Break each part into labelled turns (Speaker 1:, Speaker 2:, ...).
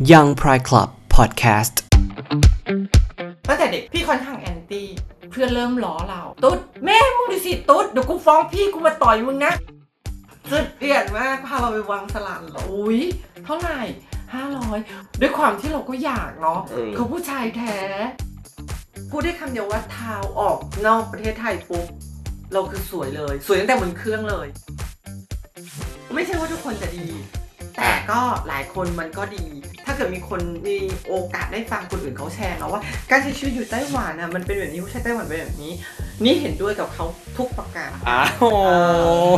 Speaker 1: Young Pride Club Podcast
Speaker 2: ตั้งแต่เด็กพี่ค่อนข้างแอนตี้เพื่อนเริ่มล้อเรา ตุ๊ด แม่มึงดูสิ ตุ๊ด เดี๋ยวกูฟ้องพี่กูมาต่อยมึงนะสุดเกลียดมากพาเราไปวางสลันเหรออุ้ยเท่าไหร่ห้าร้อยด้วยความที่เราก็อยากเนาะ
Speaker 1: เออ
Speaker 2: เขาผู้ชายแท้ พูดได้คำเดียวว่าเท้าออกนอกประเทศไทยปุ๊บเราคือสวยเลย สวยตั้งแต่บนเครื่องเลย ไม่ใช่ว่าทุกคนจะดี แต่ก็หลายคนมันก็ดี ถ้าเกิดมีคนมีโอกาสได้ฟังคนอื่นเขาแชร์เนาะว่า การใช้ชีวิตอยู่ไต้หวันนะมันเป็นแบบนี้ผู้ชายไต้หวันเป็นแบบนี้ นี่เห็นด้วยกับเขาทุกประการ
Speaker 1: อ้าว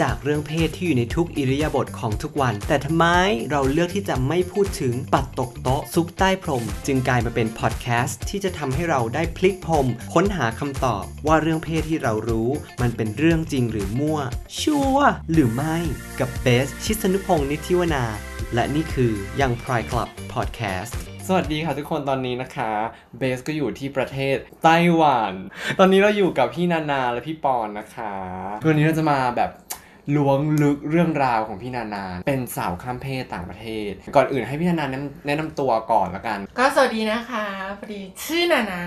Speaker 1: จากเรื่องเพศที่อยู่ในทุกอิริยาบถของทุกวัน แต่ทำไมเราเลือกที่จะไม่พูดถึงปัดตกโต๊ะซุกใต้พรม จึงกลายมาเป็นพอดแคสต์ที่จะทำให้เราได้พลิกพรม ค้นหาคำตอบว่าเรื่องเพศที่เรารู้ มันเป็นเรื่องจริงหรือมั่ว ชัวร์หรือไม่กับเบสชิสนุพงศ์นิธิวนา และนี่คือยังพรายคลับพอดแคสต์
Speaker 3: สวัสดีค่ะทุกคนตอนนี้นะคะเบสก็อยู่ที่ประเทศไต้หวันตอนนี้เราอยู่กับพี่นานาและพี่ปอนนะคะวันนี้เราจะมาแบบล้วงลึกเรื่องราวของพี่นานา เป็นสาวข้ามเพศต่างประเทศ ก่อนอื่นให้พี่นานาแนะนำแนะนำตัวก่อนละกัน
Speaker 2: ก็สวัสดีนะคะพอดีชื่อนานา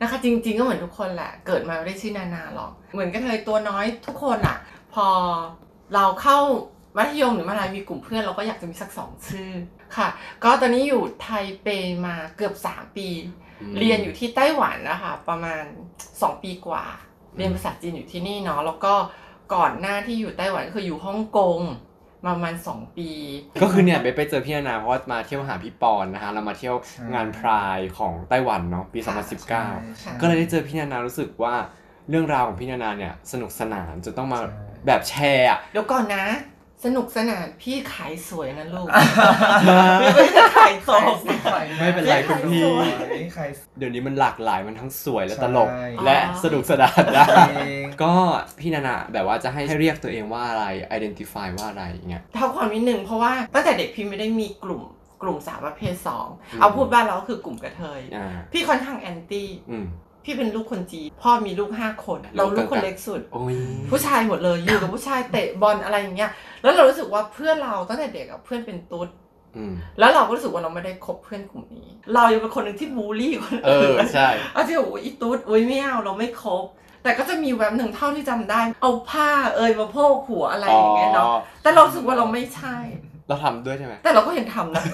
Speaker 2: นะคะ จริงๆก็เหมือนทุกคนแหละ เกิดมาไม่ได้ชื่อนานาหรอก เหมือนกันเลยตัวน้อยทุกคนอะพอเราเข้ามัธยมหรือมหาลัยมีกลุ่มเพื่อนเราก็อยากจะมีสักสองชื่อ ค่ะ ก็ตอนนี้อยู่ไทเปมาเกือบ 3 ปี
Speaker 3: อืม
Speaker 2: เรียนอยู่ที่ไต้หวันนะคะประมาณ 2 ปีกว่า เรียนภาษาจีนอยู่ที่นี่เนาะแล้วก็ก่อนหน้าที่อยู่ไต้หวันก็คืออยู่ฮ่องกงมาประมาณ2ปี
Speaker 3: ก็คือเนี่ยเบสไปเจอพี่นานาเพราะว่ามาเที่ยวหาพี่ปอนนะคะเรามาเที่ยวงานพรายของไต้หวันเนาะปี 2019 ก็เลยได้เจอพี่นานารู้สึกว่าเรื่องราวของพี่นานาเนี่ยสนุกสนานจนต้องมาแบบแชร์อะ
Speaker 2: เดี๋ยวก่อนนะ สนุกสนานพี่ขายสวยนะลูก
Speaker 3: มา
Speaker 2: ไม่ได้ขายศพ
Speaker 3: ไม่เป็นไรคุณพี่
Speaker 4: ใคร
Speaker 3: เดี๋ยวนี้มันหลากหลายมันทั้งสวยและตลก
Speaker 4: ใช่
Speaker 3: และ
Speaker 2: อ๋อ
Speaker 3: สนุกสนานได้
Speaker 4: เอง
Speaker 3: ก็พี่นานาแบบว่าจะให้ให้เรียกตัวเองว่าอะไร identify ว่าอะไรอย่างเงี้ย
Speaker 2: เท่าความนิดนึงเพราะว่าตั้งแต่เด็กพี่ไม่ได้มีกลุ่มกลุ่มสาวประเภทสอง
Speaker 3: อืม
Speaker 2: เอาพูดบ้านเราก็คือกลุ่มกระเทย
Speaker 3: อ่า
Speaker 2: พี่ค่อนข้างแอนตี้
Speaker 3: อืม
Speaker 2: พี่เป็นลูกคนจีนพ่อมีลูกห้าคน เราลูกคนเล็กสุด
Speaker 3: โอ้ย
Speaker 2: ผู้ชายหมดเลยอยู่กับผู้ชายเตะบอลอะไรอย่างเงี้ยแล้วเรารู้สึกว่าเพื่อนเราตั้งแต่เด็กอะเพื่อนเป็นตุ๊ด
Speaker 3: อืม
Speaker 2: แล้วเราก็รู้สึกว่าเราไม่ได้คบเพื่อนกลุ่มนี้ เรายังเป็นคนหนึ่งที่บูลลี่คน
Speaker 3: เอ
Speaker 2: อื่
Speaker 3: อนใช่
Speaker 2: เอาที่โอ้ยอีตุ๊ดโอ้ยไม่เอาเราไม่คบแต่ก็จะมีแวบหนึ่งเท่าที่จำได้ เอาผ้าเอยมาโพกหัวอะไรอย่างเงี้ยเนาะแต่เรารู้สึกว่าเราไม่ใช่
Speaker 3: เราทำด้วยใช่ไหม
Speaker 2: แต่เราก็เห็นทำนะ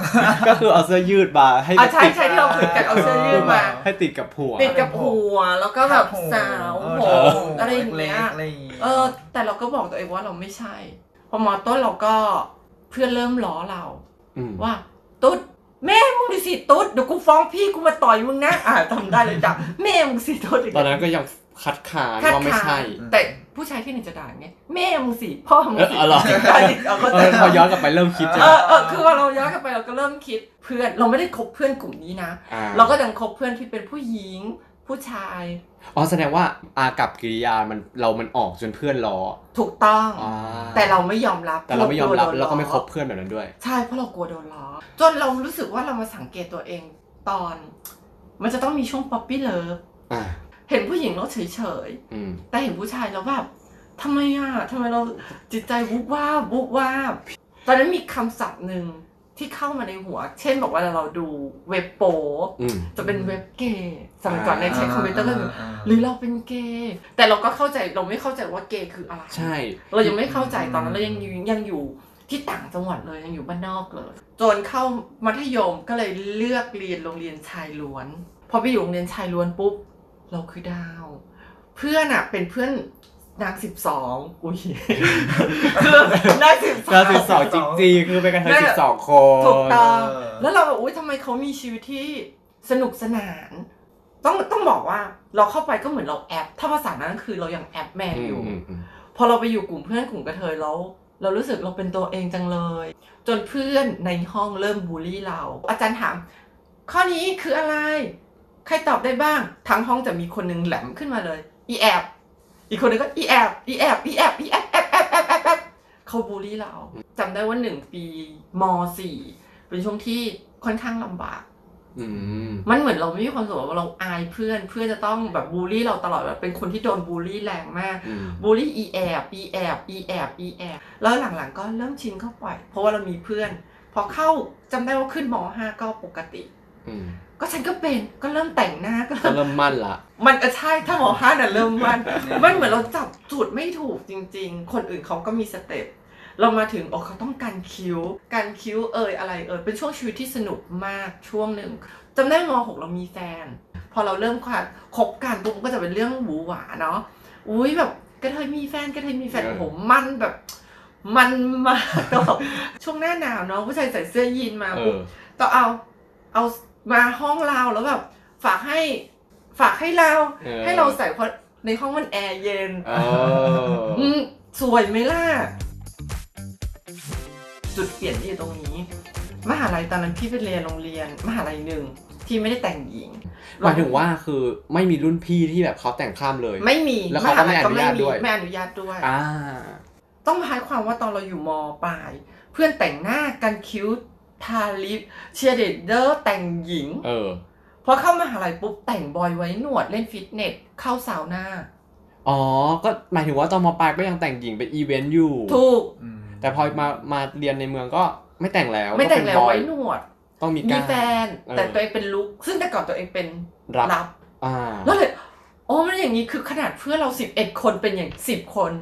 Speaker 3: ก็คือเอาเสื้อยืดมาให้
Speaker 2: อะใช่
Speaker 3: ติด
Speaker 2: ใช่ที่เราคุยกันเอาเสื้อยืดมา
Speaker 3: ให้ติดกับหัว
Speaker 2: ปิดกับหัวแล้วก็แบบสาว
Speaker 4: เอ
Speaker 2: โห
Speaker 4: อ
Speaker 2: อะไรอย่าง
Speaker 4: เล็
Speaker 2: เงี้
Speaker 4: ก
Speaker 2: ย
Speaker 4: ๆอะไรอย่างงี้
Speaker 2: เออ แต่เราก็บอกตัวเองว่าเราไม่ใช่ พอมอต้นเราก็เพื่อนเริ่มล้อเรา
Speaker 3: อืม
Speaker 2: ว่า ตุ๊ดแม่มึงดูสิตุ๊ดเดี๋ยวกูฟ้องพี่กูมาต่อยมึงนะอ่าทำได้เลยจ้ะแม่มึงสิตุ๊ด
Speaker 3: ตอนนั้นก็ยังคัดค้าน
Speaker 2: คัด
Speaker 3: ว่าไม่
Speaker 2: ค้า
Speaker 3: ใช่
Speaker 2: นแต่ ผู้ชายที่ไหนจะด่าไงแม่มึงสิพ่อมึงสิ
Speaker 3: เออเหรอ
Speaker 2: ได้ดิเอาก็
Speaker 3: เออพอย้อนกลับไปเริ่มคิดใช่
Speaker 2: เอ
Speaker 3: ไหม
Speaker 2: อเออคือว่าเราย้อนกลับไปเราก็เริ่มคิดเพื่อนเราไม่ได้คบเพื่อนกลุ่มนี้นะ
Speaker 3: อ่า
Speaker 2: เราก็ยังคบเพื่อนที่เป็นผู้หญิงผู้ชาย
Speaker 3: อ๋อแสดงว่าอากับกิริยามันเรามันออกจนเพื่อนล้อ
Speaker 2: ถูกต้อง
Speaker 3: อ่า
Speaker 2: แต่เราไม่ยอมรับ
Speaker 3: แต่เราไม่ยอมรับ
Speaker 2: กลัวโดน
Speaker 3: แล้วก็ไม่
Speaker 2: ล้
Speaker 3: คบเพื่อนแบบนั้นด้วย
Speaker 2: ใช่เพราะเรากลัวโดนล้อจนเรารู้สึกว่าเรามาสังเกตตัวเองตอน มันจะต้องมีช่วง puppy love
Speaker 3: อ่า
Speaker 2: เห็นผู้หญิงเราเฉย
Speaker 3: อืม
Speaker 2: ๆแต่เห็นผู้ชายแล้วแบบทำไมอะทำไมเราจิตใจวุบวาบวุบวาบตอนนั้นมีคำศัพท์หนึ่งที่เข้ามาในหัว เช่นบอกว่าเราดูเว็บโป
Speaker 3: อืม
Speaker 2: จะเป็นเว็บเกย์สมัยก่อนในใช้คอมพิวเตอร์ก็คือาหรือเราเป็นเกย์แต่เราก็เข้าใจเราไม่เข้าใจว่าเกย์คืออะไร
Speaker 3: ใช่
Speaker 2: เรายังไม่เข้าใจตอนนั้นเรายังอยู่ยังอยู่ที่ต่างจังหวัดเลยยังอยู่บ้านนอกเลยจนเข้ามัธยมก็เลยเลือกเรียนโรงเรียนชายล้วน พอไปอยู่โรงเรียนชายล้วนปุ๊บ เราคือดาว เพื่อนอะเป็นเพื่อนนางสิบสองอุ้ยคือนางสิบส
Speaker 3: เรา
Speaker 2: อง
Speaker 3: สิบสองจริงๆคือเป็นกันทั้ง
Speaker 2: นั่น
Speaker 3: สิ
Speaker 2: แหละ
Speaker 3: บสองคน
Speaker 2: ถูกต้อง
Speaker 4: เออ
Speaker 2: แล้วเราแบบอุ้ยทำไมเขามีชีวิตที่สนุกสนาน ต้องต้องบอกว่าเราเข้าไปก็เหมือนเราแอปถ้าภาษานั้นคือเรายังแอปแมน
Speaker 3: อื
Speaker 2: อ
Speaker 3: ม
Speaker 2: ยู่
Speaker 3: อืมอืม
Speaker 2: พอเราไปอยู่กลุ่มเพื่อนกลุ่มกระเทยแล้วเรารู้สึกเราเป็นตัวเองจังเลย จนเพื่อนในห้องเริ่มบูลลี่เรา อาจารย์ถามข้อนี้คืออะไร ใครตอบได้บ้าง ทั้งห้องจะมีคนหนึงแหลมขึ้นมาเลย อีแอบ อีกคนหนึงก็อีแอบอีแอบอีแอบอีแอบแอบแอบแอบแอบแอบเขาบูลลี่เราจำได้ว่าหนึ่งปีมสี่เป็นช่วงที่ค่อนข้างลำบาก
Speaker 3: อืม
Speaker 2: มันเหมือนเราไม่มีความสุขว่าเราอายเพื่อนเพื่อนจะต้องแบบบูลลี่เราตลอดแบบเป็นคนที่โดนบูลลี่แรงมาก
Speaker 3: อืม
Speaker 2: บูลลี่อีแอบอีแอบอีแอบอีแอบแล้วหลังๆก็เริ่มชินเข้าไปเพราะว่าเรามีเพื่อน พออเข้าจำได้ว่าขึ้นมห้าก็ปกติ
Speaker 3: อืม
Speaker 2: ก็ฉันก็เป็นก็เริ่มแต่งหน้าก็
Speaker 3: ก็
Speaker 2: เริ่ม
Speaker 3: เริ่มมั่นละ
Speaker 2: มันก็ใช่ถ้ามห้าน่ะเริ่มมัน มันเหมือนเราจับจุดไม่ถูกจริง ๆ คนอื่นเขาก็มีสเต็ปเรามาถึงโอ้เขาต้องการคิ้ว การคิ้วเอ่ยอะไรเอ่ยเป็นช่วงชีวิตที่สนุกมากช่วงหนึ่งจำได้มหกเรามีแฟน พอเราเริ่มความคบกันปุ๊บมันก็จะเป็นเรื่องหวือหวาเนาะอุ้ยแบบกระเทยมีแฟนกระเทยมีแฟน
Speaker 3: เออ
Speaker 2: โอ้โหมันแบบมันมากก็แบบช่วงหน้าหนาวเนาะผู้ชายใส่เสื้อยีนมา
Speaker 3: เอ
Speaker 2: ปุ๊บ
Speaker 3: อ
Speaker 2: ก็เอาเอา มาห้องเราแล้วแบบฝากให้ฝากให้เรา
Speaker 3: เออ
Speaker 2: ให้เราใส่เพราะในห้องมันแอร์เย็น
Speaker 3: เออ
Speaker 2: อืมสวยไหมล่ะ จุดเปลี่ยนที่อยู่ตรงนี้ มหาลัยตอนนั้นพี่ไปเรียนโรงเรียน มหาลัยหนึ่งที่ไม่ได้แต่งหญิง
Speaker 3: หมายถึงว่าคือไม่มีรุ่นพี่ที่แบบเขาแต่งข้ามเลย
Speaker 2: ไม่มี
Speaker 3: แล้วเขาก็ไม่
Speaker 2: หลั
Speaker 3: อนุญาตด้วย
Speaker 2: ไม่อนุญาตด้วย
Speaker 3: อ่า
Speaker 2: ต้องหมายความว่าตอนเราอยู่มปลาย เพื่อนแต่งหน้ากันคิ้ว ทาลิปเชียร์ลีดเดอร์แต่งหญิง
Speaker 3: เออ
Speaker 2: พอเข้ามหาลัยปุ๊บแต่ง boy ไว้หนวดเล่นฟิตเนสเข้าซาวน่า
Speaker 3: อ๋อ ก็หมายถึงว่าตอนมปลายก็ยังแต่งหญิงไปอีเวนต์อยู่
Speaker 2: ถูก
Speaker 4: อืม
Speaker 3: แต่พอมามาเรียนในเมืองก็ไม่แต่งแล้ว
Speaker 2: ไม่แต่งแล้วก็
Speaker 3: เป็น
Speaker 2: ว
Speaker 3: บอย
Speaker 2: ไว้หนวด
Speaker 3: ต้องมีกล้ามมี
Speaker 2: แฟน
Speaker 3: เออ
Speaker 2: แต่ตัวเองเป็นรุกซึ่งแต่ก่อนตัวเองเป็น
Speaker 3: รับ
Speaker 2: รับ
Speaker 3: อ่า
Speaker 2: แล้วเลยโอ้มันอย่างนี้คือขนาดเพื่อนเราสิบเอ็ดคนเป็นอย่างสิบคน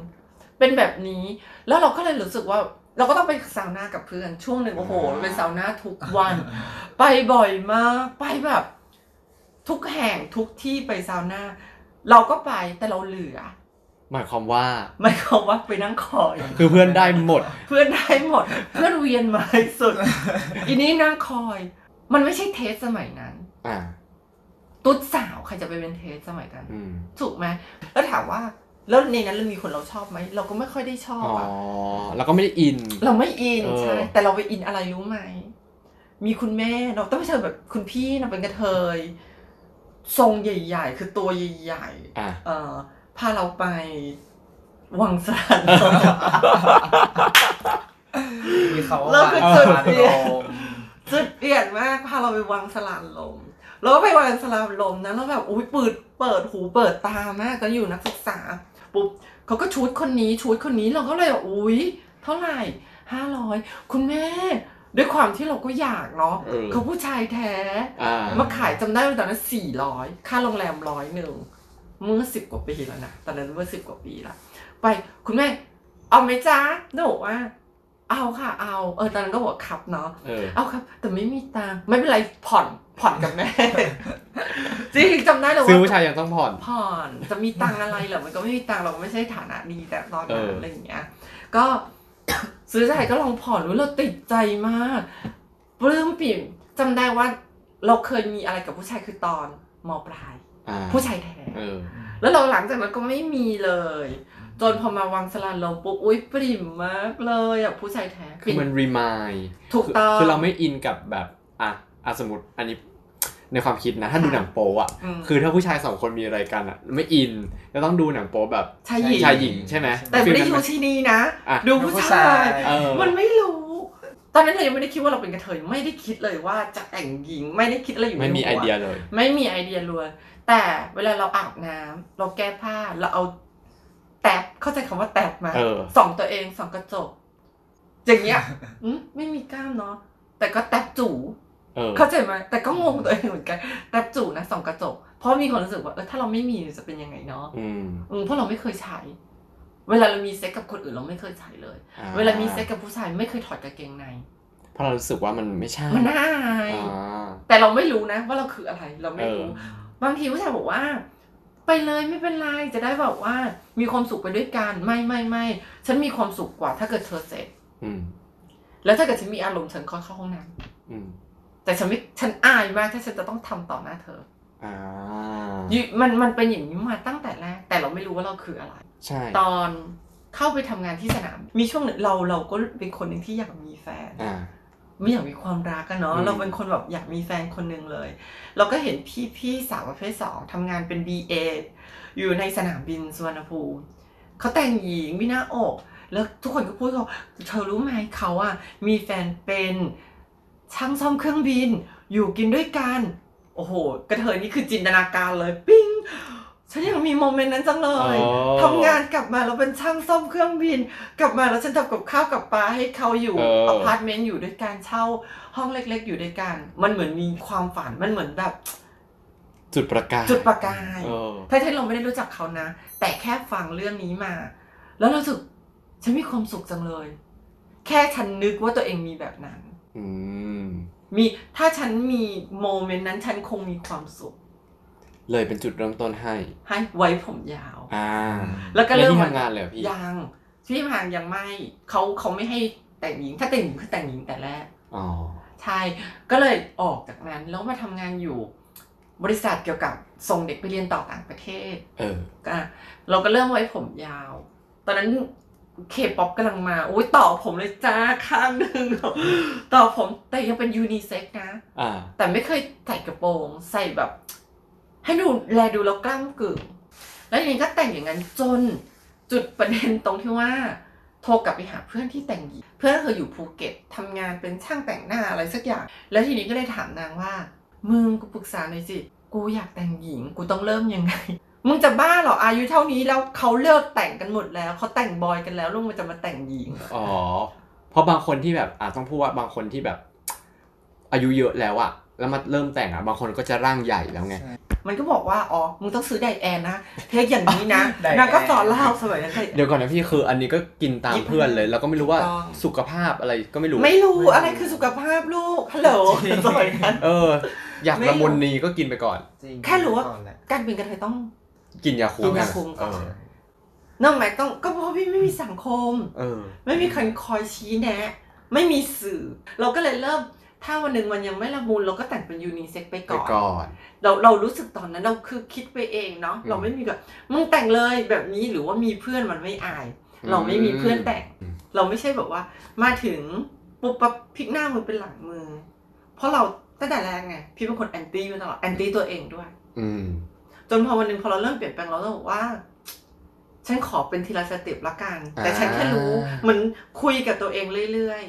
Speaker 2: เป็นแบบนี้ แล้วเราก็เลยรู้สึกว่า เราก็ต้องไปซาวน่ากับเพื่อนช่วงหนึ่งโอ้โหเป็นซาวน่าทุกวัน ไปบ่อยมากไปแบบ ทุกแห่งทุกที่ไปซาวน่าเราก็ไปแต่เราเหลือ
Speaker 3: หมายความว่า
Speaker 2: หมายความว่าไปนั่งคอย
Speaker 3: คือเพื่อนได้หมด
Speaker 2: เพื่อนได้หมด เพื่อนเวียนมาให้สุดอีนี้นั่งคอย มันไม่ใช่เทสสมัยนั้น
Speaker 3: อ่า
Speaker 2: ตุ๊ดสาวใครจะไปเป็นเทสสมัยนั้น
Speaker 3: อืม
Speaker 2: ถูกไหมแล้วถามว่า แล้วในนั้นเรามีคนเราชอบไหมเราก็ไม่ค่อยได้ชอบ
Speaker 3: อ๋อ
Speaker 2: อะ
Speaker 3: แล้วก็ไม่ได้อิน
Speaker 2: เราไม่อิน
Speaker 3: เออ
Speaker 2: ใช่แต่เราไปอินอะไรรู้ไหม มีคุณแม่เราต้องไปเจอแบบคุณพี่เราเป็นกระเทยทรงใหญ่ ๆ คือตัวใหญ่
Speaker 3: อ่า
Speaker 2: ๆเอ่อพาเราไปวังสาน
Speaker 4: มีเขา
Speaker 2: แล้วคือจุด
Speaker 4: มา
Speaker 2: เปลี่ยน
Speaker 4: ลม
Speaker 2: จุดเปลี่ยนมากพาเราไปวังสลานลมแล้วก็ไปวังสลานลมนะแล้วแบบอุ้ยเปิดเปิดหูเปิดตามากตอนอยู่นักศึกษา ปุ๊บเขาก็ชุดคนนี้ชุดคนนี้เราก็เลยแบบอุ้ยเท่าไหร่ห้าร้อยคุณแม่ด้วยความที่เราก็อยากเนาะ
Speaker 3: เออ
Speaker 2: เขาผู้ชายแท้
Speaker 3: อ่า
Speaker 2: มาขายจำได้ว่าตอนนั้นสี่ร้อยค่าโรงแรมร้อยหนึ่งเมื่อสิบกว่าปีแล้วนะตอนนั้นเมื่อสิบกว่าปีละไปคุณแม่ เอาไหมจ๊ะหนูบอกว่า เอาค่ะ เอาเออตอนนั้นก็บอกขับเนาะ
Speaker 3: เออ
Speaker 2: เอาครับ แต่ไม่มีตังค์ไม่เป็นไรผ่อน ผ่อนกับแม่ จริงจำได้เลย
Speaker 3: ซื้อ
Speaker 2: ว่า
Speaker 3: ผู้ชายยังต้องผ่อน
Speaker 2: ผ่อนจะมีตังค์อะไรเหรอมันก็ไม่มีตังค์เราก็ไม่ใช่ฐานะดีแต่ตอนนั้น
Speaker 3: เอออ
Speaker 2: อะไรอย่างเงี้ย ก็ซื้อใจก็ลองผ่อนรู้เราติดใจมากปลื้มปิ่มจำได้ว่าเราเคยมีอะไรกับผู้ชายคือตอนมปลาย
Speaker 3: อ่า
Speaker 2: ผู้ชายแท้
Speaker 3: เออ
Speaker 2: แล้วเราหลังจากนั้นก็ไม่มีเลย จนพอมาวังสลานลมปุ๊บอุ้ยปริ่มมากเลยอะผู้ชายแท้
Speaker 3: คือมันรีมาย
Speaker 2: ถูกต้อง
Speaker 3: คือเราไม่อินกับแบบอะ อะสมมติอันนี้ในความคิดนะถ้าดูหนังโป๊อะ
Speaker 2: อืม
Speaker 3: คือถ้าผู้ชายสองคนมีอะไรกันอะไม่อินจะต้องดูหนังโป๊แบบ
Speaker 2: ชายหญิง
Speaker 3: ชายหญิงใช่ไหม
Speaker 2: แต่ไม่ได้
Speaker 3: ฟีล
Speaker 2: ดู
Speaker 3: นั้นห
Speaker 2: ที่นี่นะ
Speaker 3: อะ
Speaker 2: ดูผู้
Speaker 4: ผู้
Speaker 2: ชา
Speaker 4: ชายย
Speaker 3: เออ
Speaker 2: มันไม่รู้ ตอนนั้นเรายังไม่ได้คิดว่าเราเป็นกระเทยไม่ได้คิดเลยว่าจะแต่งหญิงไม่ได้คิดอะไรอยู่ใน
Speaker 3: ไม่มี
Speaker 2: หัว
Speaker 3: ไอเดียเลย
Speaker 2: ไม่มีไอเดียเลยแต่เวลาเราอาบน้ำเราแก้ผ้าเราเอาแตบเข้าใจคำว่าแตบไหมา
Speaker 3: เออ
Speaker 2: ส่องตัวเองส่องกระจกอย่างเงี้ยอืมไม่มีกล้ามเนาะแต่ก็แตบจู่
Speaker 3: เออ
Speaker 2: เข้าใจไหมแต่ก็งงตัวเองเหมือนกัน แตบจู่นะส่องกระจก เพราะมีความรู้สึกว่าเออถ้าเราไม่มีจะเป็นยังไงเนาะ
Speaker 3: อืม
Speaker 2: อืมเพราะเราไม่เคยใช้ เวลาเรามีเซ็กกับคนอื่นเราไม่เคยใช้เลย
Speaker 3: อ่
Speaker 2: เวลามีเซ็กกับผู้ชายไม่เคยถอดกางเกงใน
Speaker 3: เพราะเรารู้สึกว่ามันไม่ใช่
Speaker 2: มันน่าอาย
Speaker 3: อ่า
Speaker 2: แต่เราไม่รู้นะว่าเราคืออะไรเราไม่รู้
Speaker 3: เอ
Speaker 2: บางทีผู้ชายบอกว่า ไปเลยไม่เป็นไรจะได้แบบว่า มีความสุขไปด้วยกันไม่ไม่ไม่ฉันมีความสุขกว่า ถ้าเกิดเธอเสร็จ
Speaker 3: อืม
Speaker 2: แล้วถ้าเกิดฉันมีอารมณ์ฉันก็เข้าห้องน้
Speaker 3: อืมำ
Speaker 2: แต่ฉันไม่ฉันอายมากถ้าฉันจะต้องทำต่อหน้าเธอ
Speaker 3: อ่า
Speaker 2: อยู่มันมันเป็นอย่างนี้มาตั้งแต่แรก แต่เราไม่รู้ว่าเราคืออะไร
Speaker 3: ใช่
Speaker 2: ตอนเข้าไปทำงานที่สนาม มีช่วงหนึ่งเราเราก็เป็นคนหนึ่งที่อยากมีแฟน
Speaker 3: อ่า
Speaker 2: ไม่อยากมีความรักกันเนาะ
Speaker 3: อืม
Speaker 2: เราเป็นคนแบบอยากมีแฟนคนหนึ่งเลย เราก็เห็นพี่พี่สาวประเภทสองทำงานเป็น BA อยู่ในสนามบินสุวรรณภูมิเขาแต่งหญิงมีหน้าอก แล้วทุกคนก็พูดเขาเธอรู้ไหมเขาอะมีแฟนเป็น ช่างซ่อมเครื่องบิน อยู่กินด้วยกัน โอ้โห กระเทยนี่คือจินตนาการเลยปิ้งฉันยังมีโมเมนต์นั้นจังเลย
Speaker 3: อ๋อ
Speaker 2: ทำงานกลับมาแล้วเป็นช่างซ่อมเครื่องบิน กลับมาแล้วฉันทำกับข้าวกับปลาให้เขาอยู่
Speaker 3: เออ
Speaker 2: อพาร์ตเมนต์อยู่ด้วยกันเช่า ห้องเล็กๆ อยู่ด้วยกัน มันเหมือนมีความฝัน มันเหมือนแบบ
Speaker 3: จุดประกาย
Speaker 2: จุดประกาย
Speaker 3: เออ
Speaker 2: ถ้าที่เราไม่ได้รู้จักเขานะ แต่แค่ฟังเรื่องนี้มา แล้วเรารู้สึก ฉันมีความสุขจังเลย แค่ฉันนึกว่าตัวเองมีแบบนั้น
Speaker 3: อืม
Speaker 2: มีถ้าฉันมี moment นั้นฉันคงมีความสุข
Speaker 3: เลยเป็นจุดเริ่มต้นให้
Speaker 2: ให้ไว้ผมยาว
Speaker 3: อ่า
Speaker 2: แล้วก็
Speaker 3: ใน
Speaker 2: เริ่ม
Speaker 3: ที่ทำงานเลยเหรอพี่
Speaker 2: ยังที่ทำงานยังไม่เขาเขาไม่ให้แต่งหญิง ถ้าแต่งหญิงคือแต่งหญิงแต่แรก
Speaker 3: อ๋อ
Speaker 2: ใช่ก็เลยออกจากนั้นแล้วมาทำงานอยู่ บริษัทเกี่ยวกับส่งเด็กไปเรียนต่อต่างประเทศ
Speaker 3: เออ
Speaker 2: ก็เราก็เริ่มไว้ผมยาว ตอนนั้น เคป๊อปกำลังมาอุ้ยต่อผมเลยจ้าข้างหนึ่งต่อผมแต่ยังเป็นยูนิเซ็กนะ
Speaker 3: อ่า
Speaker 2: แต่ไม่เคยใส่กระโปรงใส่แบบ ให้ดูแลดูแล้วกล้ามกึ่งแล้วทีนี้ก็แต่งอย่างนั้นจนจุดประเด็นตรงที่ว่า โทรกลับไปหาเพื่อนที่แต่งหญิงเพื่อนเคยอยู่ภูเก็ตทำงานเป็นช่างแต่งหน้าอะไรสักอย่าง แล้วทีนี้ก็เลยถามนางว่า มึงกูปรึกษาหน่อยสิ กูอยากแต่งหญิง กูต้องเริ่มยังไง มึงจะบ้าเหรออายุเท่านี้แล้วเขาเลิกแต่งกันหมดแล้วเขาแต่งบอยกันแล้วลูกมันจะมาแต่งหญิง
Speaker 3: อ๋อเพราะบางคนที่แบบอาจต้องพูดว่าบางคนที่แบบ อายุเยอะแล้วอะแล้วมาเริ่มแต่งอะบางคนก็จะร่างใหญ่แล้วไง
Speaker 2: มันก็บอกว่าอ๋อมึงต้องซื้อไดแอนนะเทคอย่างนี้นะ
Speaker 4: ไดแอน
Speaker 2: นางก็สอนเล่าสมัยนั้นไดแอน
Speaker 3: เดี๋ยวก่อนนะพี่คืออันนี้ก็กินตาม
Speaker 2: หยิบ
Speaker 3: เพื่อนเลย แล้วก็ไม่รู้ว่า
Speaker 2: ถูกต้อง
Speaker 3: สุขภาพอะไรก็ไม่รู้
Speaker 2: ไม่รู้อะไรคือสุขภาพลูกฮัลโหลสมัยนั้น
Speaker 3: เออ อยาก
Speaker 2: ไม่รู้
Speaker 3: ละมุนนีก็กินไปก่อน
Speaker 4: จริง
Speaker 2: แค่รู้ว่า
Speaker 4: ก่อนแหละ
Speaker 2: การเป็นกระเทยต้อง
Speaker 3: กินยาคุม
Speaker 2: กินยาคุมก่อน
Speaker 3: เออ
Speaker 2: นอกไหมต้องก็เพราะพี่ไม่มีสังคม
Speaker 3: เออ
Speaker 2: ไม่มีคนคอยชี้แนะ ไม่มีสื่อ เราก็เลยเริ่ม ถ้าวันหนึ่งมันยังไม่ละมุนเราก็แต่งเป็นยูนิเซ็กไป
Speaker 3: ไป
Speaker 2: ก่อน
Speaker 3: ก่อน
Speaker 2: เราเรารู้สึกตอนนั้นเราคือคิดไปเองเนาะ
Speaker 3: อืม
Speaker 2: เราไม่มีแบบมึงแต่งเลยแบบนี้หรือว่ามีเพื่อนมันไม่อาย เราไม่มีเพื่อนแต่ง
Speaker 3: อืม
Speaker 2: เราไม่ใช่แบบว่า มาถึงปุ๊บปั๊บพลิกหน้ามือเป็นหลังมือ เพราะเราตั้งแต่แรกไงพี่เป็นคนแอนตี้มาตลอดแอนตี้ตัวเองด้วย
Speaker 3: อืม
Speaker 2: จนพอวันหนึ่งพอเราเริ่มเปลี่ยนแปลงเราก็บอกว่า ฉันขอเป็นทีละสเต็ปละกัน แต่ฉันแค่รู้
Speaker 3: อ่า
Speaker 2: เหมือนคุยกับตัวเองเรื่อย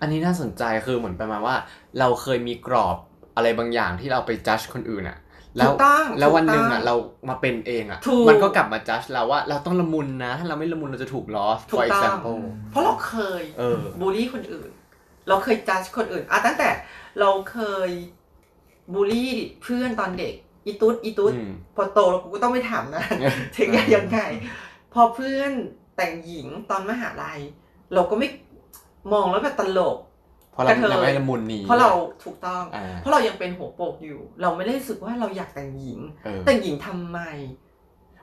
Speaker 3: อันนี้น่าสนใจคือเหมือนประมาณว่า เราเคยมีกรอบอะไรบางอย่างที่เราไปจัดคนอื่นอะ
Speaker 2: ๆ
Speaker 3: แล้ว
Speaker 2: ถูกต้อง
Speaker 3: แล้ววันหนึ่ง
Speaker 2: ถูกต้
Speaker 3: อะเรามาเป็นเองอะ
Speaker 2: ถูก
Speaker 3: มันก็กลับมาจัดเราว่าเราต้องละมุนนะ ถ้าเราไม่ละมุนเราจะถูก lost
Speaker 2: ถูก
Speaker 3: for
Speaker 2: ต้อง
Speaker 3: example
Speaker 2: เพราะเราเคย
Speaker 3: เออ
Speaker 2: บูลลี่คนอื่น เราเคยจัดคนอื่นอะตั้งแต่เราเคยบูลลี่เพื่อนตอนเด็ก อีตุ๊ดอีตุ๊ด
Speaker 3: อืม
Speaker 2: พอโตแล้วกูก็ต้องไปถามนะ เทคนิคยังไง พอเพื่อนแต่งหญิงตอนมหาลัย เราก็ไม่มองแล้วแบบตลก
Speaker 3: เพราะเรา
Speaker 2: กระเทย
Speaker 3: ยังไม่ละมุนนี้
Speaker 2: เพราะเราถูกต้อง
Speaker 3: อ่า
Speaker 2: เพราะเรายังเป็นหัวโปกอยู่ เราไม่ได้รู้สึกว่าเราอยากแต่งหญิง
Speaker 3: เออ
Speaker 2: แต่งหญิงทำไม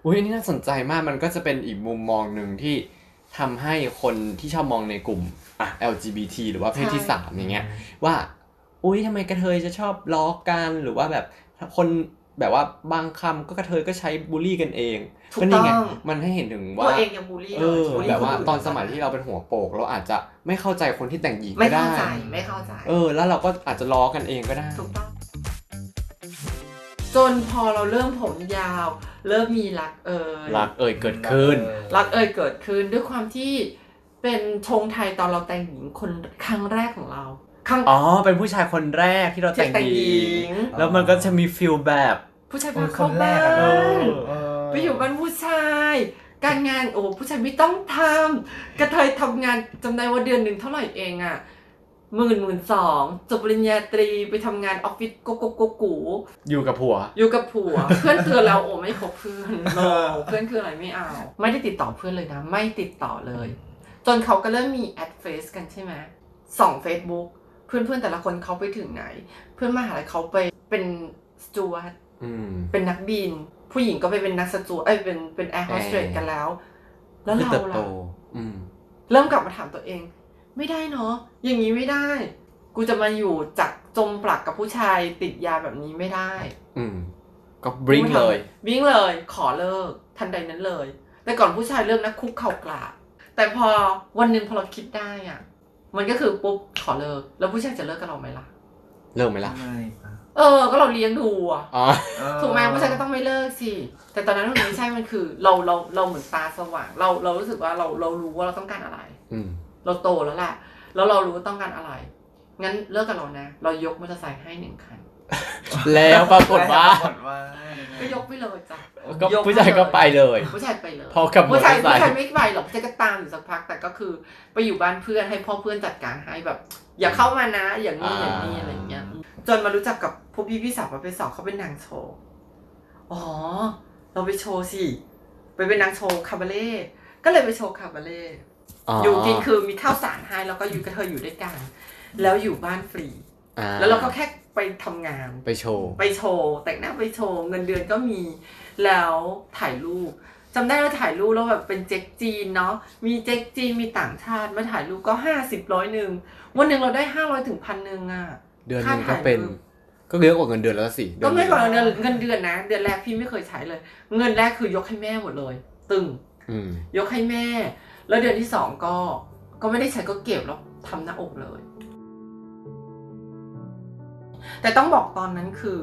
Speaker 3: อุ้ยอันนี้น่าสนใจมากมันก็จะเป็นอีกมุมมองหนึ่งที่ทำให้คนที่ชอบมองในกลุ่มอะ LGBT หรือว่าเพศที่
Speaker 2: ใช่
Speaker 3: สามอย่างเงี้ย ว่า อุ้ยทำไมกระเทยจะชอบล้อกัน หรือว่าแบบคน แบบว่าบางคำก็กระเทยก็ใช้บูลลี่กันเอง
Speaker 2: ถูก
Speaker 3: ก็นี่ไง
Speaker 2: ต้อง
Speaker 3: มันให้เห็นถึง
Speaker 2: ตั
Speaker 3: ว่า
Speaker 2: วเองยังบูลลี่
Speaker 3: เอ
Speaker 2: เลย
Speaker 3: อ
Speaker 2: บูลลี่
Speaker 3: แบบว่า
Speaker 2: คอื่
Speaker 3: ตอนสมัยที่เราเป็นหัวโปก เราอาจจะไม่เข้าใจคนที่แต่งหญิง
Speaker 2: ไม่
Speaker 3: ก็ได้
Speaker 2: เข้าใจไม่เข้าใจ
Speaker 3: เออ แล้วเราก็อาจจะล้อกันเองก็ได้
Speaker 2: ถูกต้องจนพอเราเริ่มผมยาว เริ่มมีรักเอ่ย
Speaker 3: รักเอ่ยเกิดขึ้น
Speaker 2: รักเอ่ยเกิดขึ้นด้วยความที่เป็นธงไทยตอนเราแต่งหญิงคนครั้งแรกของเรา ครั้ง
Speaker 3: อ๋อ เป็นผู้ชายคนแรกที่เราแต่ง
Speaker 2: ที่แต่ง
Speaker 3: ห
Speaker 2: หญิ
Speaker 3: ญิง
Speaker 2: ง
Speaker 3: แล้วมันก็จะมีฟิลแบบ
Speaker 2: ผู้ชาย
Speaker 4: เอ
Speaker 2: พา
Speaker 4: อค
Speaker 2: เข้าน
Speaker 4: แร
Speaker 2: บ้าก
Speaker 4: อะ
Speaker 2: น
Speaker 4: เนอะ
Speaker 3: เออ
Speaker 4: เออ
Speaker 2: ไปอยู่บ้านผู้ชาย การงานโอ้ผู้ชายไม่ต้องทำกระเทยทำงานจำได้ว่าเดือนหนึ่งเท่าไหร่เองอะหมื่นหมื่นสองจบปริญญาตรีไปทำงานออฟฟิศโกโกโกกู
Speaker 3: อยู่กับผัว
Speaker 2: อยู่กับผัว เพื่อนเตือนแล้วโอ้ไม่คบเพื่อน no เพื่อนคืออะไรไม่เอา ไม่ได้ติดต่อเพื่อนเลยนะ ไม่ติดต่อเลย จนเขาก็เริ่มมี add เฟซกันใช่ไหมส่อง Facebook เพื่อนเพื่อนๆแต่ละคนเขาไปถึงไหน เพื่อนมหาลัยเขาไปเป็นสจวต
Speaker 3: อืม
Speaker 2: เป็นนักบิน ผู้หญิงก็ไปเป็นนักสจวตเอ้ยเป็นเป็นแอร์โฮสเตส
Speaker 3: แอร์
Speaker 2: กันแล้ว แล้ว
Speaker 3: คือ
Speaker 2: เรา
Speaker 3: เติบโต
Speaker 2: ล่ะ
Speaker 3: อืม
Speaker 2: เริ่มกลับมาถามตัวเอง ไม่ได้เนาะอย่างนี้ไม่ได้ กูจะมาอยู่จากจมปลักกับผู้ชายติดยาแบบนี้ไม่ได้
Speaker 3: อืมก็บริ้งเลย
Speaker 2: บริ้งเลย ขอเลิก ทันใดนั้นเลย แต่ก่อนผู้ชายเลิกนะคุกเข่ากราบแต่พอวันหนึ่งพอเราคิดได้อะ มันก็คือปุ๊บขอเลิก แล้วผู้ชายจะเลิกกับเราไหมล่ะ
Speaker 3: เริ่มไหมล่ะ
Speaker 4: ไม่ปะ
Speaker 2: เออ ก็เราเลี้ยงดูอะ
Speaker 3: อ๋อ
Speaker 4: เออ
Speaker 2: ถูกไหมผู้ชายก็ต้องไม่เลิกสิ แต่ตอนนั้นมันไม่ใช่ มันคือเราเราเราเหมือนตาสว่าง เราเรารู้สึกว่าเราเรารู้ว่าเราต้องการอะไร
Speaker 3: อืม
Speaker 2: เราโตแล้วแหละ แล้วเรารู้ว่าต้องการอะไร งั้นเลิกกับเรานะ เรายกมอเตอร์ไซค์ให้หนึ่งคัน
Speaker 3: แล้วปรากฏว่า
Speaker 4: ปรากฏว่า
Speaker 2: ก็ยกไปเลยจ้ะ
Speaker 3: ก็
Speaker 2: ย
Speaker 3: ผู้ชายก็ไปเลย
Speaker 2: ผู้ชายไปเลย
Speaker 3: พอกับ
Speaker 2: ผู้ชาย
Speaker 3: มอเตอร์ไซค์
Speaker 2: ผู้ชายไม่ไปหรอกผู้ชายก็ตามอยู่สักพัก แต่ก็คือไปอยู่บ้านเพื่อนให้พ่อเพื่อนจัดการให้แบบ อย่าเข้ามานะ อย่างนี้อย่างนี้อะไรอย่างเงี้ย จนมารู้จักกับพวกพี่พี่สาวประเภทสองเขาเป็นนางโชว์ อ๋อ เราไปโชว์สิ ไปเป็นนางโชว์คาบาเล่ก็เลยไปโชว์คาบาเล่อยู่กินคือมีข้าวสารให้แล้วก็อยู่กับเธออยู่ด้วยกัน แล้วอยู่บ้านฟรี
Speaker 3: อ่า
Speaker 2: แล้วเราก็แค่ ไปทำงาน
Speaker 3: ไปโชว์
Speaker 2: ไปโชว์ แต่งหน้าไปโชว์ เงินเดือนก็มีแล้วถ่ายรูปจำได้ว่าถ่ายรูปแล้วแบบเป็นเจ๊กจีนเนาะมีเจ๊กจีนมีต่างชาติมาถ่ายรูปก็ห้าสิบร้อยหนึ่งวันหนึ่งเราได้ห้าร้อยถึงพันหนึ่งอะ
Speaker 3: เดือนหนึง
Speaker 2: ค่า
Speaker 3: ก็
Speaker 2: ถ่าย
Speaker 3: เป็น
Speaker 2: รูป
Speaker 3: ก็เยอะกว่าเงินเดือนแล้วสิ
Speaker 2: ก็ไม่ก่อน
Speaker 3: ดื
Speaker 2: เงินเงินเดือนนะ เดือนแรกพี่ไม่เคยใช้เลย เงินแรกคือยกให้แม่หมดเลย ตึง
Speaker 3: อืม
Speaker 2: ยกให้แม่ แล้วเดือนที่สองก็ ก็ไม่ได้ใช้ก็เก็บแล้วทำหน้าอกเลย แต่ต้องบอกตอนนั้นคือ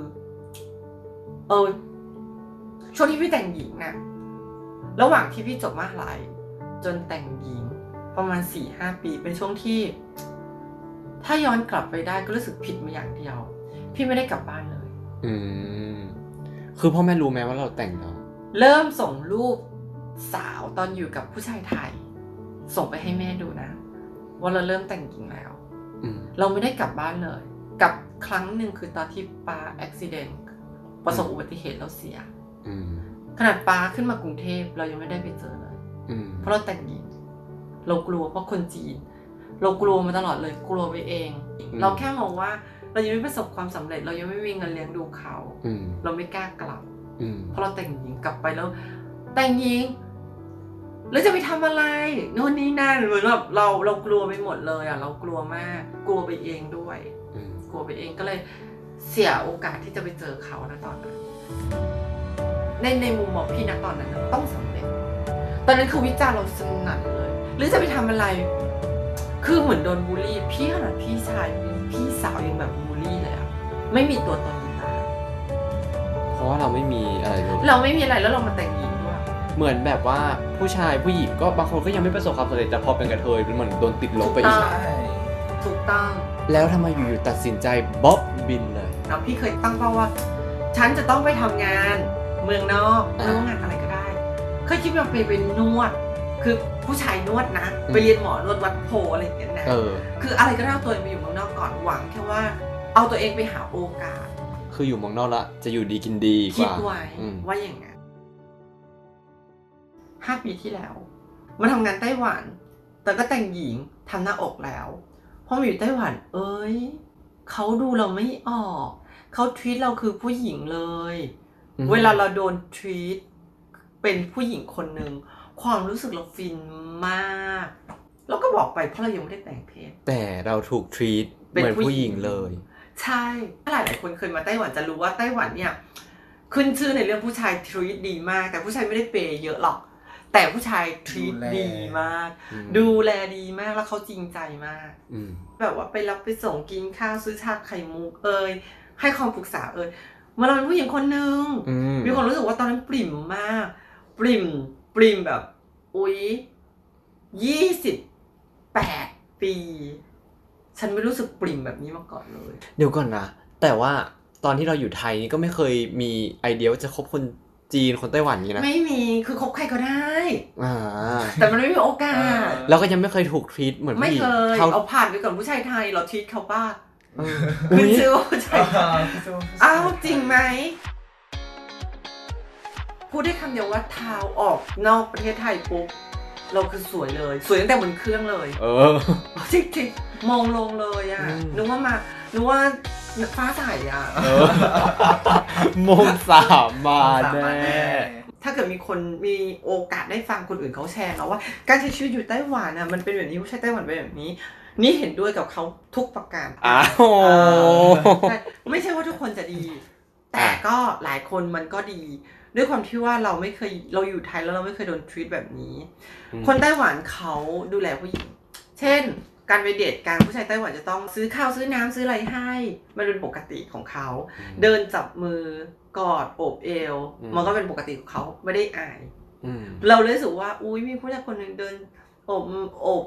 Speaker 2: เออช่วงที่พี่แต่งหญิงน่ะระหว่างที่พี่จบมหาลัยจนแต่งหญิง ประมาณสี่ห้าปีเป็นช่วงที่ ถ้าย้อนกลับไปได้ก็รู้สึกผิดมาอย่างเดียว พี่ไม่ได้กลับบ้านเลย
Speaker 3: อืมคือพ่อแม่รู้ไหมว่าเราแต่งแล้ว
Speaker 2: เริ่มส่งรูปสาวตอนอยู่กับผู้ชายไทย ส่งไปให้แม่ดูนะ ว่าเราเริ่มแต่งหญิงแล้ว
Speaker 3: อืม
Speaker 2: เราไม่ได้กลับบ้านเลย กับครั้งหนึ่งคือตอนที่ปาอุบิเหตุประสบอุบัติเหตุแล้วเสีย
Speaker 3: อืม
Speaker 2: ขนาดปาขึ้นมากรุงเทพเรายังไม่ได้ไปเจอเลย
Speaker 3: อืม
Speaker 2: เพราะเราแต่งหญิงเรากลัวเพราะคนจีน เรากลัวมาตลอดเลยกลัวไปเอง เราแค่มองว่าเรายังไม่ประสบความสำเร็จ เรายังไม่มีเงินเลี้ยงดูเขา
Speaker 3: อืม
Speaker 2: เราไม่กล้ากลับ
Speaker 3: อืม
Speaker 2: เพราะเราแต่งหญิงกลับไปแล้ว แต่งหญิงแล้วจะไปทำอะไรโน่นนี่นั่นเหมือนแบบเราเรากลัวไปหมดเลยอะ เรากลัวมาก กลัวไปเองด้วย
Speaker 3: อืม
Speaker 2: กลัวไปเองก็เลยเสียโอกาสที่จะไปเจอเขานะตอนนั้นในในมุมมองพี่นะตอนนั้นนะต้องสำเร็จ ตอนนั้นคือวิจารณ์เราสนั่นเลย หรือจะไปทำอะไร คือเหมือนโดนบูลลี่ พี่ขนาดพี่ชายพี่สาวยังแบบบูลลี่เลยอะไม่มีตัวตนในตา
Speaker 3: เพราะว่าเราไม่มีอะไรเลย
Speaker 2: เราไม่มีอะไรแล้วเรามาแต่งหญิงด้วย
Speaker 3: เหมือนแบบว่าผู้ชายผู้หญิงก็บางคนก็ยังไม่ประสบความสำเร็จแต่พอเป็นกระเทยเป็นเหมือนโดนติดลบไปอีก
Speaker 2: ถูกต้อง
Speaker 4: ใช่
Speaker 2: ถูกต้อง
Speaker 3: แล้วทำไมอยู่ๆตัดสินใจบ๊อบบินเลย
Speaker 2: แล้วพี่เคยตั้งเป้าว่า ฉันจะต้องไปทำงานเมืองนอก
Speaker 3: อ่า
Speaker 2: ไม่ว่างานอะไรก็ได้ เคยคิดว่าไปเป็นนวด คือผู้ชายนวดนะ
Speaker 3: อืม
Speaker 2: ไปเรียนหมอนวดวัดโพอะไรอย่างเงี้ยนะ
Speaker 3: เออ
Speaker 2: คืออะไรก็ได้เอาตัวเองไปอยู่เมืองนอกก่อนหวังแค่ว่าเอาตัวเองไปหาโอกาส
Speaker 3: คืออยู่เมืองนอกละจะอยู่ดีกินดีก
Speaker 2: คิด
Speaker 3: ว่า
Speaker 2: ไว้
Speaker 3: อืม
Speaker 2: ว่าอย่างนั้นห้าปีที่แล้ว มาทำงานไต้หวัน แต่ก็แต่งหญิงทำหน้าอกแล้วพ อมาอยู่ไต้หวัน เอ้ยเขาดูเราไม่ออกเขาทวีตเราคือผู้หญิงเลย
Speaker 3: อืม
Speaker 2: เวลาเราโดนทวีตเป็นผู้หญิงคนหนึ่งความรู้สึกเราฟินมากเราก็บอกไปเพราะเรายังไม่ได้แต่งเพศ
Speaker 3: แต่เราถูกทรีต
Speaker 2: เป็น
Speaker 3: เหมือน
Speaker 2: ผู้
Speaker 3: ผู้
Speaker 2: ห
Speaker 3: ห
Speaker 2: ญิ
Speaker 3: ญิ
Speaker 2: ง
Speaker 3: งเลย
Speaker 2: ใช่หลายหลายๆคนเคยมาไต้หวันจะรู้ว่าไต้หวันเนี่ยขึ้นชื่อในเรื่องผู้ชายทรีตดีมาก แต่ผู้ชายไม่ได้เปย์เยอะหรอก แต่ผู้ชายทรีต
Speaker 4: ดูแล
Speaker 2: ดีมาก
Speaker 3: อืม
Speaker 2: ดูแลดีมากแล้วเขาจริงใจมาก
Speaker 3: อืม
Speaker 2: แบบว่าไปรับไปส่งกินข้าวซื้อชาไข่มุกเอ่ยให้ความปรึกษาเอ่ยเมื่อเราเป็นผู้หญิงคนหนึ่ง
Speaker 3: อืม
Speaker 2: มีความรู้สึกว่าตอนนั้นปริ่มมาก ปริ่มปริ่มแบบ อุ๊ยยี่สิบแปดปี ฉันไม่รู้สึกปริ่มแบบนี้มาก่อนเลย
Speaker 3: เดี๋ยวก่อนนะ แต่ว่าตอนที่เราอยู่ไทยนี่ก็ไม่เคยมีไอเดียว่าจะคบคน จีนคนไต้หวันนี้นะ
Speaker 2: ไม่มีคือคบใครก็ได้
Speaker 3: อ่า
Speaker 2: แต่มันไม่มีโอกาส
Speaker 3: แล้วก็ยังไม่เคยถูกทรีตเหมือน
Speaker 2: ไม่
Speaker 3: ผู้หญิง
Speaker 2: เคย
Speaker 3: เขา
Speaker 2: เอาผ่านไปก่อนผู้ชายไทยเราทีตเขาป้า
Speaker 3: เออ
Speaker 2: ขึ้
Speaker 3: อุ๊
Speaker 2: น
Speaker 3: ย
Speaker 2: ชื่อว่าผู้ชายไทยอ้าวจริงไหมพูดได้คำเดียวว่าเท้าออกนอกประเทศไทยปุ๊บเราคือสวยเลย สวยตั้งแต่บนเครื่องเลย
Speaker 3: เออ
Speaker 2: จริงๆมองลงเลยอะ
Speaker 3: อืม
Speaker 2: นึกว่ามานึกว่า ฟ้าใสอะ
Speaker 3: เออโมงสามมาแน่
Speaker 2: ถ้าเกิดมีคนมีโอกาสได้ฟังคนอื่นเขาแชร์เนาะว่า การใช้ชีวิตอยู่ไต้หวันอะมันเป็นแบบนี้ผู้ชายไต้หวันเป็นแบบนี้ นี่เห็นด้วยกับเขาทุกประการ
Speaker 3: อ้าว
Speaker 2: ใช่ไม่ใช่ว่าทุกคนจะดี แต่ก็หลายคนมันก็ดี ด้วยความที่ว่าเราไม่เคยเราอยู่ไทยแล้วเราไม่เคยโดนทรีตแบบนี้ คนไต้หวันเขาดูแลผู้หญิง เช่น การไปเดทกันผู้ชายไต้หวันจะต้องซื้อข้าวซื้อน้ำซื้ออะไรให้ มันเป็นปกติของเขา เดินจับมือกอดโอบเอว
Speaker 3: อืม
Speaker 2: มันก็เป็นปกติของเขาไม่ได้อาย
Speaker 3: อืม
Speaker 2: เราเลยรู้สึกว่าอุ้ยมีผู้ชายคนหนึ่งเดินโอบโอบ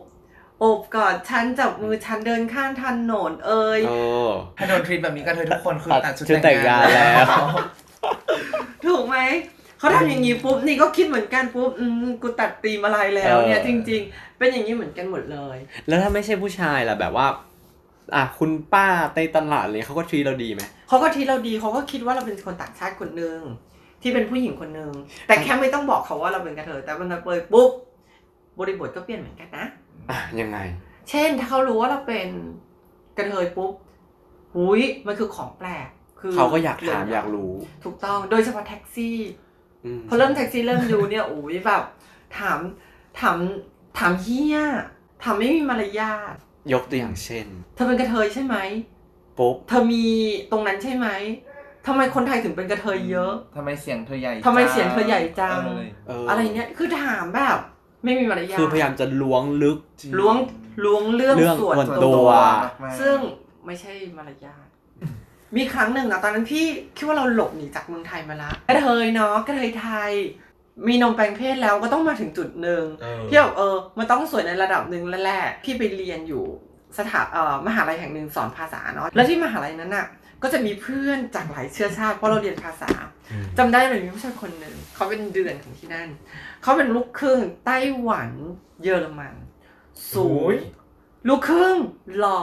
Speaker 2: โอบกอดฉันจับมือฉันเดินข้ามถนนเอ่ย
Speaker 5: เออ
Speaker 4: ถ้าโดนทรีตแบบนี้ก็เธอทุกคนคือ
Speaker 5: ตัด
Speaker 4: ตัดชุด
Speaker 5: ชุดแต่งงานแล้ว
Speaker 2: ถูกไหม เขาทำอย่างนี้ปุ๊บนี่ก็คิดเหมือนกันปุ๊บอืมกูตัดตีมอะไรแล้วเนี่ย
Speaker 5: เออ
Speaker 2: จริง ๆ เป็นอย่างนี้เหมือนกันหมดเลย
Speaker 5: แล้วถ้าไม่ใช่ผู้ชายล่ะแบบว่าอะคุณป้าในตลาดเลยเขาก็ทรีเราดีไหม
Speaker 2: เขาก็ทีเราดีเขาก็คิดว่าเราเป็นคนต่างชาติคนหนึ่งที่เป็นผู้หญิงคนหนึ่งแต่แค่ไม่ต้องบอกเขาว่าเราเป็นกระเทยแต่มันเปิดปุ๊บบริบทก็เปลี่ยนเหมือนกันนะ
Speaker 5: อะยังไง
Speaker 2: เช่นถ้าเขารู้ว่าเราเป็นกระเทยปุ๊บหุยมันคือของแปลกคือ
Speaker 5: เขาก็อยากถามอยากรู้
Speaker 2: ถูกต้องโดยเฉพาะแท็กซี่
Speaker 5: อืม
Speaker 2: พอเริ่มแท็กซี่เริ่มดูเนี่ยโอ้ยแบบถามถามถามเฮียถามไม่มีมารยาท
Speaker 5: ยกตัวอย่างเช่น
Speaker 2: เธอเป็นกระเทยใช่ไหม
Speaker 5: ปุ๊บ
Speaker 2: เธอมีตรงนั้นใช่ไหมทำไมคนไทยถึงเป็นกระเทยเยอะ
Speaker 4: ทำไมเสียงเธอใหญ่
Speaker 2: ทำไมเสียงเธอใหญ่จัง
Speaker 4: เออ
Speaker 5: เอออ
Speaker 2: อะไรเนี้ยคือถามแบบ ไม่มีมารยาท
Speaker 5: คือพยายามจะล้วงลึก
Speaker 2: ล้วงล้วงเรื่อง
Speaker 5: เรื่อง
Speaker 2: ส่วน
Speaker 5: ส่วนตั
Speaker 2: ตัวว
Speaker 4: มากๆ
Speaker 2: ซึ่งไม่ใช่มารยาท มีครั้งหนึ่งอะตอนนั้นพี่คิดว่าเราหลบหนีจากเมืองไทยมาละกระเทยเนาะกระเทยไทย มีนมแปลงเพศแล้วก็ต้องมาถึงจุดหนึ่ง
Speaker 5: เออ
Speaker 2: ที่แบบเออมันต้องสวยในระดับหนึ่งแล้วแหละพี่ไปเรียนอยู่สถาเอ่อมหาลัยแห่งหนึ่งสอนภาษาเนาะแล้วที่มหาลัยนั้นน่ะก็จะมีเพื่อนจากหลายเชื้อชาติเพราะเราเรียนภาษา
Speaker 5: อืม
Speaker 2: จำได้เลยมีผู้ชายคนหนึ่งเขาเป็นเดือนของที่นั่น เขาเป็นลูกครึ่งไต้หวันเยอรมัน สูงลูกครึ่งหล่อ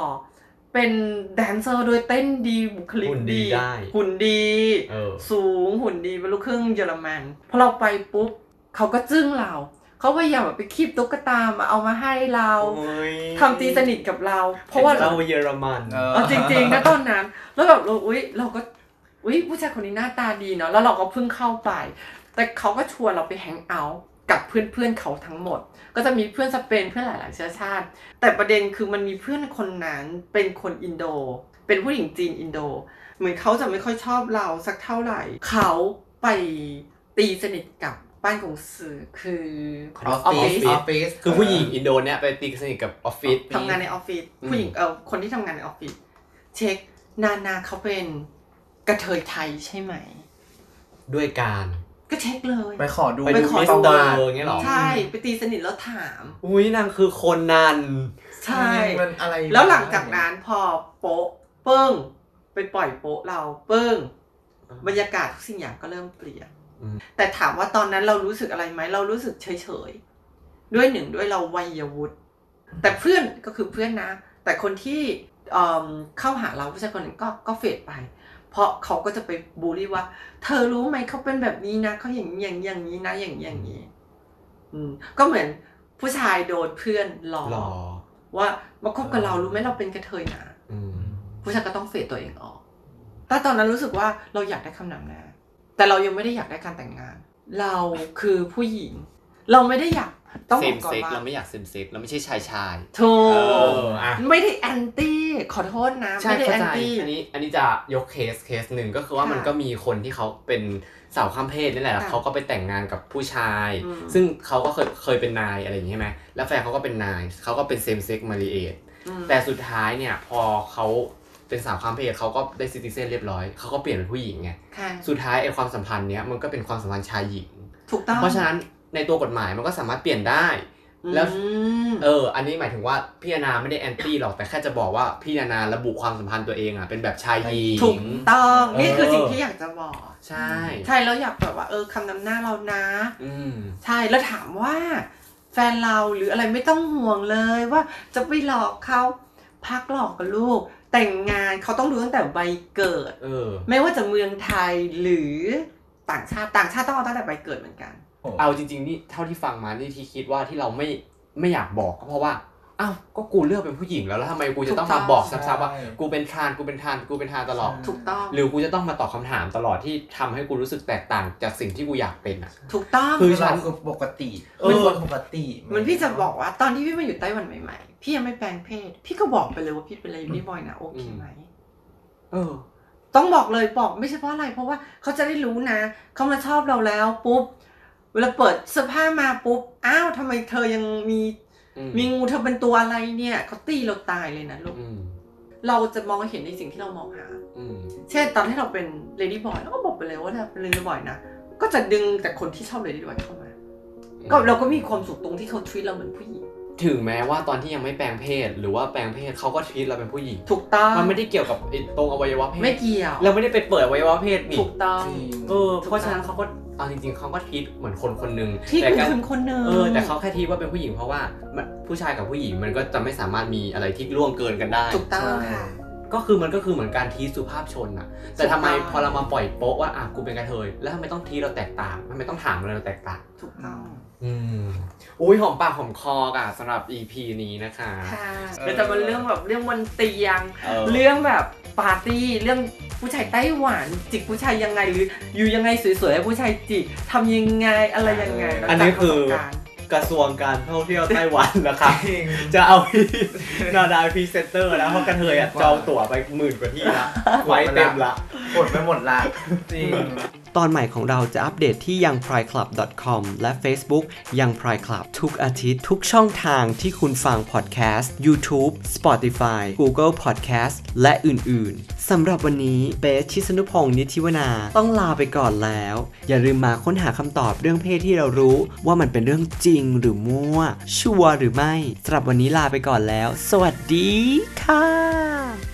Speaker 2: เป็นแดนเซอร์โดยเต้นดีบุคลิก
Speaker 3: หุ่นดีได้
Speaker 2: หุ่นดี
Speaker 3: เออ
Speaker 2: สูงหุ่นดีเป็นลูกครึ่งเยอรมันพอเราไปปุ๊บเขาก็จึ้งเราเขาพยายามแบบไปคีบตุ๊กตามาเอามาให้เรา
Speaker 3: โอ้ย
Speaker 2: ทำตีสนิทกับเรา เพราะว่า
Speaker 3: เราเยอรมัน
Speaker 4: เออ
Speaker 2: เอาจริงๆนะตอนนั้น แล้วแบบเราอุ้ยเราก็อุ้ยผู้ชายคนนี้หน้าตาดีเนาะแล้วเราก็เพิ่งเข้าไป แต่เขาก็ชวนเราไปแฮงเอาท์ กับเพื่อนๆเขาทั้งหมด ก็จะมีเพื่อนสเปนเพื่อนหลายๆเชื้อชาติ แต่ประเด็นคือมันมีเพื่อนคนนั้นเป็นคนอินโด เป็นผู้หญิงจีนอินโด เหมือนเขาจะไม่ค่อยชอบเราสักเท่าไหร่ เขาไปตีสนิทกับบ้านกงสือคือ
Speaker 3: ออฟฟิศ
Speaker 4: ออฟฟิศ
Speaker 3: คือผู้หญิงอินโดเนี่ยไปตีสนิทกับออฟฟิศ
Speaker 2: ทำงานในออฟฟิศ
Speaker 3: อืม
Speaker 2: ผู้หญิงเออคนที่ทำงานในออฟฟิศเช็คนานาเขาเป็นกระเทยไทยใช่ไหม
Speaker 3: ด้วยการ
Speaker 2: ก็เช็คเลย
Speaker 4: ไปขอดู
Speaker 3: ไปดู
Speaker 2: ขอ
Speaker 3: มิ
Speaker 2: ดู
Speaker 3: สเตอร์อย่างเงี้ยเหรอ
Speaker 2: ใช่ไปตีสนิทแล้วถาม
Speaker 3: อุ้ยนางคือคนนัน
Speaker 2: ใช่
Speaker 4: มันอะไร
Speaker 2: แล้วหลังจากนั้นพอโป๊ะเปิ้งไปปล่อยโป๊ะเราเปิ้งบรรยากาศทุกสิ่งอย่างก็เริ่มเปลี่ยน
Speaker 3: อืม
Speaker 2: แต่ถามว่าตอนนั้นเรารู้สึกอะไรไหมเรารู้สึกเฉยๆด้วยหนึ่งด้วยเราวัยวุฒิแต่เพื่อนก็คือเพื่อนนะ แต่คนที่เอิ่มเข้าหาเราผู้ชายคนนั้นก็ก็เฟดไป เพราะเขาก็จะไปบูลลี่ว่า เธอรู้ไหมเขาเป็นแบบนี้นะเขาอย่างนี้อย่างนี้อย่างนี้นะอย่างนี้อย่างนี้ อืม ก็เหมือนผู้ชายโดนเพื่อนหลอก
Speaker 3: หรอ
Speaker 2: ว่ามาคบกับเรารู้ไหมเราเป็นกระเทยนะ
Speaker 3: อืม
Speaker 2: ผู้ชายก็ต้องเฟดตัวเองออก แต่ตอนนั้นรู้สึกว่าเราอยากได้คำนำหน้า แต่เรายังไม่ได้อยากได้การแต่งงาน เราคือผู้หญิง เราไม่ได้อยากต้อง
Speaker 3: เซ
Speaker 2: บอ
Speaker 3: ม
Speaker 2: กก่อน
Speaker 3: เซ็ก
Speaker 2: ว่า
Speaker 3: เราไม่อยากเซมเซ็กเราไม่ใช่ชายชาย
Speaker 2: ถู
Speaker 3: เอกออะ
Speaker 2: ไม่ได้แอนตี้ ขอโทษนะ
Speaker 3: ใช่
Speaker 2: ไม่ได้
Speaker 3: เข้า
Speaker 2: แอน
Speaker 3: ใจ
Speaker 2: ตี้
Speaker 3: อันนี้อันนี้จะยกเคสเคสหนึ่งก็คือว่า
Speaker 2: ค่ะ
Speaker 3: มันก็มีคนที่เขาเป็นสาวข้ามเพศนี่แหละแล้ว
Speaker 2: ค่ะ
Speaker 3: เขาก็ไปแต่งงานกับผู้ชาย
Speaker 2: อืม
Speaker 3: ซึ่งเขาก็เคยเคยเป็นนายอะไรอย่างนี้ใช่ไหมแล้วแฟนเขาก็เป็นนายเขาก็เป็น same-sex marriage อื
Speaker 2: ม
Speaker 3: แต่สุดท้ายเนี่ยพอเขาเป็นสาวข้ามเพศเขาก็ได้ citizen เรียบร้อยเขาก็เปลี่ยนเป็นผู้หญิงไง
Speaker 2: ค่ะ
Speaker 3: สุดท้ายไอ้ความสัมพันธ์เนี้ยมันก็เป็นความสัมพันธ์ชายหญิง
Speaker 2: ถูกต้อง
Speaker 3: เพราะฉะนั้นในตัวกฎหมายมันก็สามารถเปลี่ยนได้ แล้ว
Speaker 2: อืม
Speaker 3: เออ อันนี้หมายถึงว่าพี่นานาไม่ได้แอนตี้หรอกแต่แค่จะบอกว่าพี่นานาระบุความสัมพันธ์ตัวเองอะเป็นแบบชายหญิง
Speaker 2: ถูกต้อง
Speaker 3: เออ
Speaker 2: นี่คือสิ่งที่อยากจะบอก
Speaker 3: ใช่
Speaker 2: ใช่แล้วอยากแบบว่าเออคำนำหน้าเรานะ
Speaker 3: อืม
Speaker 2: ใช่แล้วถามว่า แฟนเราหรืออะไรไม่ต้องห่วงเลยว่าจะไปหลอกเขาพักหลอกกับลูก แต่งงานเขาต้องดูตั้งแต่ใบเกิด
Speaker 3: เออ
Speaker 2: ไม่ว่าจะเมืองไทยหรือต่างชาติต่างชาติต้องเอาตั้งแต่ใบเกิดเหมือนกัน
Speaker 4: โอ้
Speaker 3: เอาจริง ๆ นี่เท่าที่ฟังมานี่ที่คิดว่าที่เราไม่ไม่อยากบอกก็เพราะว่าอ้าวก็กูเลือกเป็นผู้หญิงแล้วแล้วทำไมกูจะต้อง
Speaker 2: ถูกต้
Speaker 3: มา
Speaker 2: อง
Speaker 3: บอกซ้ำๆว่ากูเป็น trans กูเป็น trans กูเป็น trans ตลอด
Speaker 2: ถูกต้อง
Speaker 3: หรือกูจะต้องมาตอบคำถามตลอดที่ทำให้กูรู้สึกแตกต่างจากสิ่งที่กูอยากเป็นอะ
Speaker 2: ถูกต้อง
Speaker 3: คือ
Speaker 4: เราคือปกติ
Speaker 3: เออ
Speaker 4: เป็นคนปกติ
Speaker 2: เหมันพี่จะบอกว่าตอนที่พี่มาอยู่ไต้หวันใหม่ๆ พี่ยังไม่แปลงเพศ พี่ก็บอกไปเลยว่าพี่เป็น ladyboy นะโอเคไหม
Speaker 3: เออ
Speaker 2: ต้องบอกเลยบอกไม่ใช่เพราะอะไร เพราะว่าเขาจะได้รู้นะเขามาชอบเราแล้วปุ๊บ เวลาเปิดเสื้อผ้ามาปุ๊บ อ้าวทำไมเธอยังมี
Speaker 3: อืม
Speaker 2: มีงูเธอเป็นตัวอะไรเนี่ยเขาตีเราตายเลยนะลูก
Speaker 3: อืม
Speaker 2: เราจะมองเห็นในสิ่งที่เรามองหา
Speaker 3: อืม
Speaker 2: เช่นตอนที่เราเป็น ladyboy เราก็บอกไปเลยว่าเราเป็น ladyboy นะ ก็จะดึงแต่คนที่ชอบ ladyboy เข้ามา ก็เราก็มีความสุขตรงที่เขาทวีตเราเหมือนผู้หญิง
Speaker 3: ทถึงแม้ว่าตอนที่ยังไม่แปลงเพศ หรือว่าแปลงเพศเขาก็ทีตเราเป็นผู้หญิง
Speaker 2: ถูกต้อง
Speaker 3: มันไม่ได้เกี่ยวกับไอ้ตรงอวัยวะเพศ
Speaker 2: ไม่เกี่ยว
Speaker 3: เราไม่ได้ไปเปิดอวัยวะเพศนี่
Speaker 2: ถูกต้อง
Speaker 4: จริง
Speaker 3: เออ เพราะฉะนั้นเขาก็ เอาจริงๆเขาก็ทีตเหมือนคนคนหนึ่ง
Speaker 2: ที่
Speaker 3: แต่
Speaker 2: คุณ
Speaker 3: ก็
Speaker 2: คุณคนหนึ่ง
Speaker 3: เออแต่เขาแค่ทีตว่าเป็นผู้หญิงเพราะว่ามันผู้ชายกับผู้หญิงมันก็จะไม่สามารถมีอะไรที่ล่วงเกินกันได้
Speaker 2: ถูกต้องค่ะ
Speaker 3: ก็คือมันก็คือเหมือนการทีสุภาพชนอะแต่ทำไม
Speaker 2: ถูกต้อง
Speaker 3: พอเรามาปล่อยโป๊ะว่าอะกูเป็นกระเทยแล้วทำไมต้องทีเราแตกต่างทำไมต้องถามอะไรเราแตกต่าง
Speaker 2: ถูกต้อง
Speaker 3: อืมอุ้ยหอมปากหอมคอกอะสำหรับ EP นี้นะคะ
Speaker 2: ค่ะ
Speaker 4: เออ
Speaker 2: เราจะมาเรื่องแบบเรื่องบนเตียง
Speaker 3: เออ
Speaker 2: เรื่องแบบ ปาร์ตี้เรื่องผู้ชายไต้หวันจิกผู้ชายยังไงหรืออยู่ยังไงสวยๆให้ผู้ชายจิกทำยังไงอะไรยังไงแล้ว
Speaker 3: อันนี้
Speaker 2: จาก
Speaker 3: คือ
Speaker 2: ประสบการณ์
Speaker 3: กระทรวงการท่องเที่ยวไต้หวันนะคะ
Speaker 4: จริง
Speaker 3: จะเอาพี่นาดาพรีเซนเตอร์แล้วเพราะกระเทยอะจองตั๋วไปหมื่นกว่าที่ละไว้เต็มละ
Speaker 4: กดไปหมดละจริง
Speaker 1: ตอนใหม่ของเราจะอัปเดตที่ youngprideclub.com และ Facebook Young Pride Club ทุกอาทิตย์ทุกช่องทางที่คุณฟัง podcast YouTube Spotify Google Podcast และอื่น ๆ สำหรับวันนี้เบสชิสนุพงศ์นิธิวนา ต้องลาไปก่อนแล้ว อย่าลืมมาค้นหาคำตอบเรื่องเพศที่เรารู้ ว่ามันเป็นเรื่องจริงหรือมั่ว ชัวร์หรือไม่สำหรับวันนี้ลาไปก่อนแล้ว สวัสดีค่ะ